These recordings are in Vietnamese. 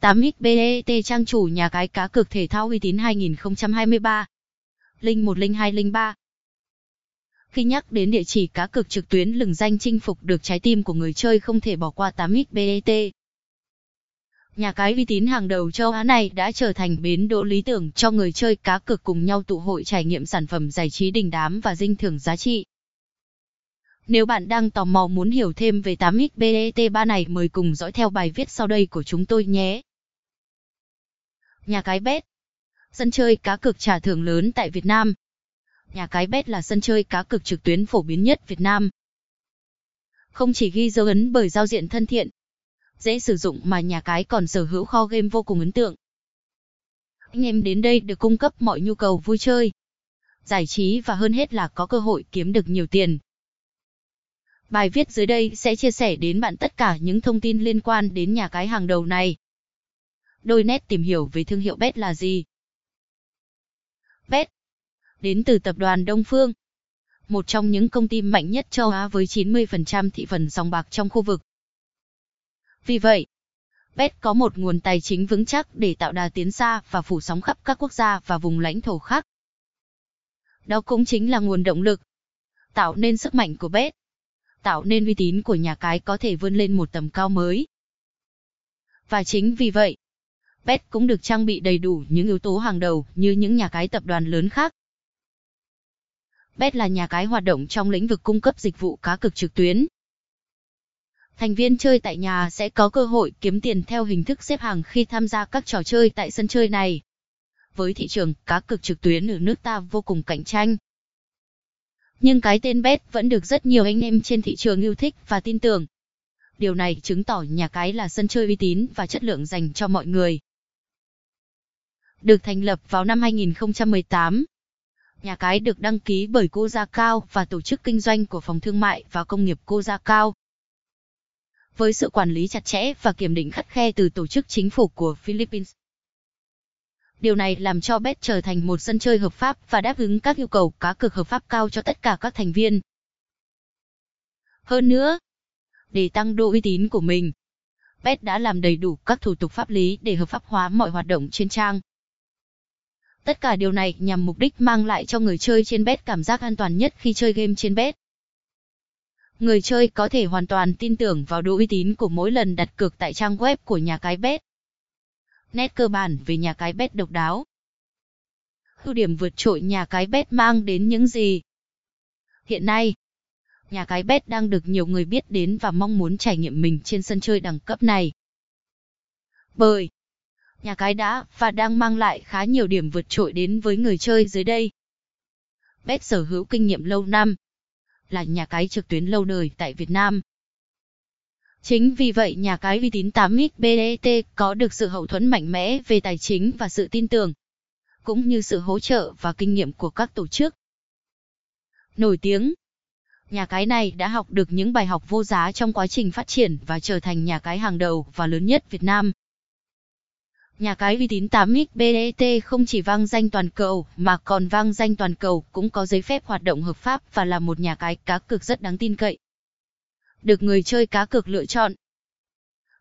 8XBET trang chủ nhà cái cá cược thể thao uy tín 2023. Link 10203. Khi nhắc đến địa chỉ cá cược trực tuyến, lừng danh chinh phục được trái tim của người chơi không thể bỏ qua 8XBET. Nhà cái uy tín hàng đầu châu Á này đã trở thành bến đỗ lý tưởng cho người chơi cá cược cùng nhau tụ hội trải nghiệm sản phẩm giải trí đình đám và dinh thưởng giá trị. Nếu bạn đang tò mò muốn hiểu thêm về 8XBET3 này mời cùng dõi theo bài viết sau đây của chúng tôi nhé. Nhà cái bet Sân chơi cá cược trả thưởng lớn tại Việt Nam Nhà cái bet là sân chơi cá cược trực tuyến phổ biến nhất Việt Nam. Không chỉ ghi dấu ấn bởi giao diện thân thiện, dễ sử dụng mà nhà cái còn sở hữu kho game vô cùng ấn tượng. Anh em đến đây được cung cấp mọi nhu cầu vui chơi, giải trí và hơn hết là có cơ hội kiếm được nhiều tiền. Bài viết dưới đây sẽ chia sẻ đến bạn tất cả những thông tin liên quan đến nhà cái hàng đầu này. Đôi nét tìm hiểu về thương hiệu Bet là gì? Bet đến từ tập đoàn Đông Phương, một trong những công ty mạnh nhất châu Á với 90% thị phần sòng bạc trong khu vực. Vì vậy, Bet có một nguồn tài chính vững chắc để tạo đà tiến xa và phủ sóng khắp các quốc gia và vùng lãnh thổ khác. Đó cũng chính là nguồn động lực, tạo nên sức mạnh của Bet, tạo nên uy tín của nhà cái có thể vươn lên một tầm cao mới. Và chính vì vậy, Bet cũng được trang bị đầy đủ những yếu tố hàng đầu như những nhà cái tập đoàn lớn khác. Bet là nhà cái hoạt động trong lĩnh vực cung cấp dịch vụ cá cược trực tuyến. Thành viên chơi tại nhà sẽ có cơ hội kiếm tiền theo hình thức xếp hàng khi tham gia các trò chơi tại sân chơi này. Với thị trường cá cược trực tuyến ở nước ta vô cùng cạnh tranh. Nhưng cái tên Bet vẫn được rất nhiều anh em trên thị trường yêu thích và tin tưởng. Điều này chứng tỏ nhà cái là sân chơi uy tín và chất lượng dành cho mọi người. Được thành lập vào năm 2018, Nhà cái được đăng ký bởi Cô Gia Cao và tổ chức kinh doanh của Phòng Thương mại và Công nghiệp Cô Gia Cao. Với sự quản lý chặt chẽ và kiểm định khắt khe từ tổ chức chính phủ của Philippines. Điều này làm cho Bet trở thành một sân chơi hợp pháp và đáp ứng các yêu cầu cá cược hợp pháp cao cho tất cả các thành viên. Hơn nữa, để tăng độ uy tín của mình, Bet đã làm đầy đủ các thủ tục pháp lý để hợp pháp hóa mọi hoạt động trên trang. Tất cả điều này nhằm mục đích mang lại cho người chơi trên bet cảm giác an toàn nhất khi chơi game trên bet. Người chơi có thể hoàn toàn tin tưởng vào độ uy tín của mỗi lần đặt cược tại trang web của nhà cái bet. Nét cơ bản về nhà cái bet độc đáo. Ưu điểm vượt trội nhà cái bet mang đến những gì? Hiện nay, nhà cái bet đang được nhiều người biết đến và mong muốn trải nghiệm mình trên sân chơi đẳng cấp này. Bởi nhà cái đã và đang mang lại khá nhiều điểm vượt trội đến với người chơi dưới đây. Bet sở hữu kinh nghiệm lâu năm, là nhà cái trực tuyến lâu đời tại Việt Nam. Chính vì vậy nhà cái uy tín 8X BDT có được sự hậu thuẫn mạnh mẽ về tài chính và sự tin tưởng, cũng như sự hỗ trợ và kinh nghiệm của các tổ chức. Nổi tiếng Nhà cái này đã học được những bài học vô giá trong quá trình phát triển và trở thành nhà cái hàng đầu và lớn nhất Việt Nam. Nhà cái uy tín 8X BDT không chỉ vang danh toàn cầu, mà còn vang danh toàn cầu, cũng có giấy phép hoạt động hợp pháp và là một nhà cái cá cược rất đáng tin cậy. Được người chơi cá cược lựa chọn.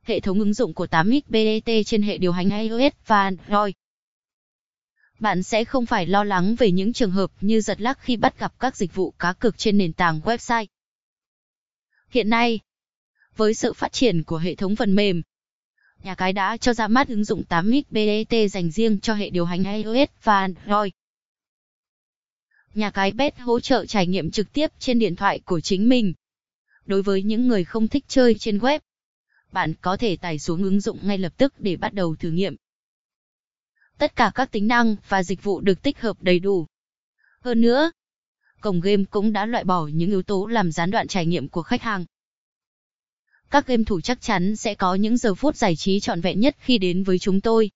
Hệ thống ứng dụng của 8X trên hệ điều hành iOS và Android. Bạn sẽ không phải lo lắng về những trường hợp như giật lắc khi bắt gặp các dịch vụ cá cược trên nền tảng website. Hiện nay, với sự phát triển của hệ thống phần mềm, nhà cái đã cho ra mắt ứng dụng 8X dành riêng cho hệ điều hành iOS và Android. Nhà cái Bet hỗ trợ trải nghiệm trực tiếp trên điện thoại của chính mình. Đối với những người không thích chơi trên web, bạn có thể tải xuống ứng dụng ngay lập tức để bắt đầu thử nghiệm. Tất cả các tính năng và dịch vụ được tích hợp đầy đủ. Hơn nữa, cổng game cũng đã loại bỏ những yếu tố làm gián đoạn trải nghiệm của khách hàng các game thủ chắc chắn sẽ có những giờ phút giải trí trọn vẹn nhất khi đến với chúng tôi.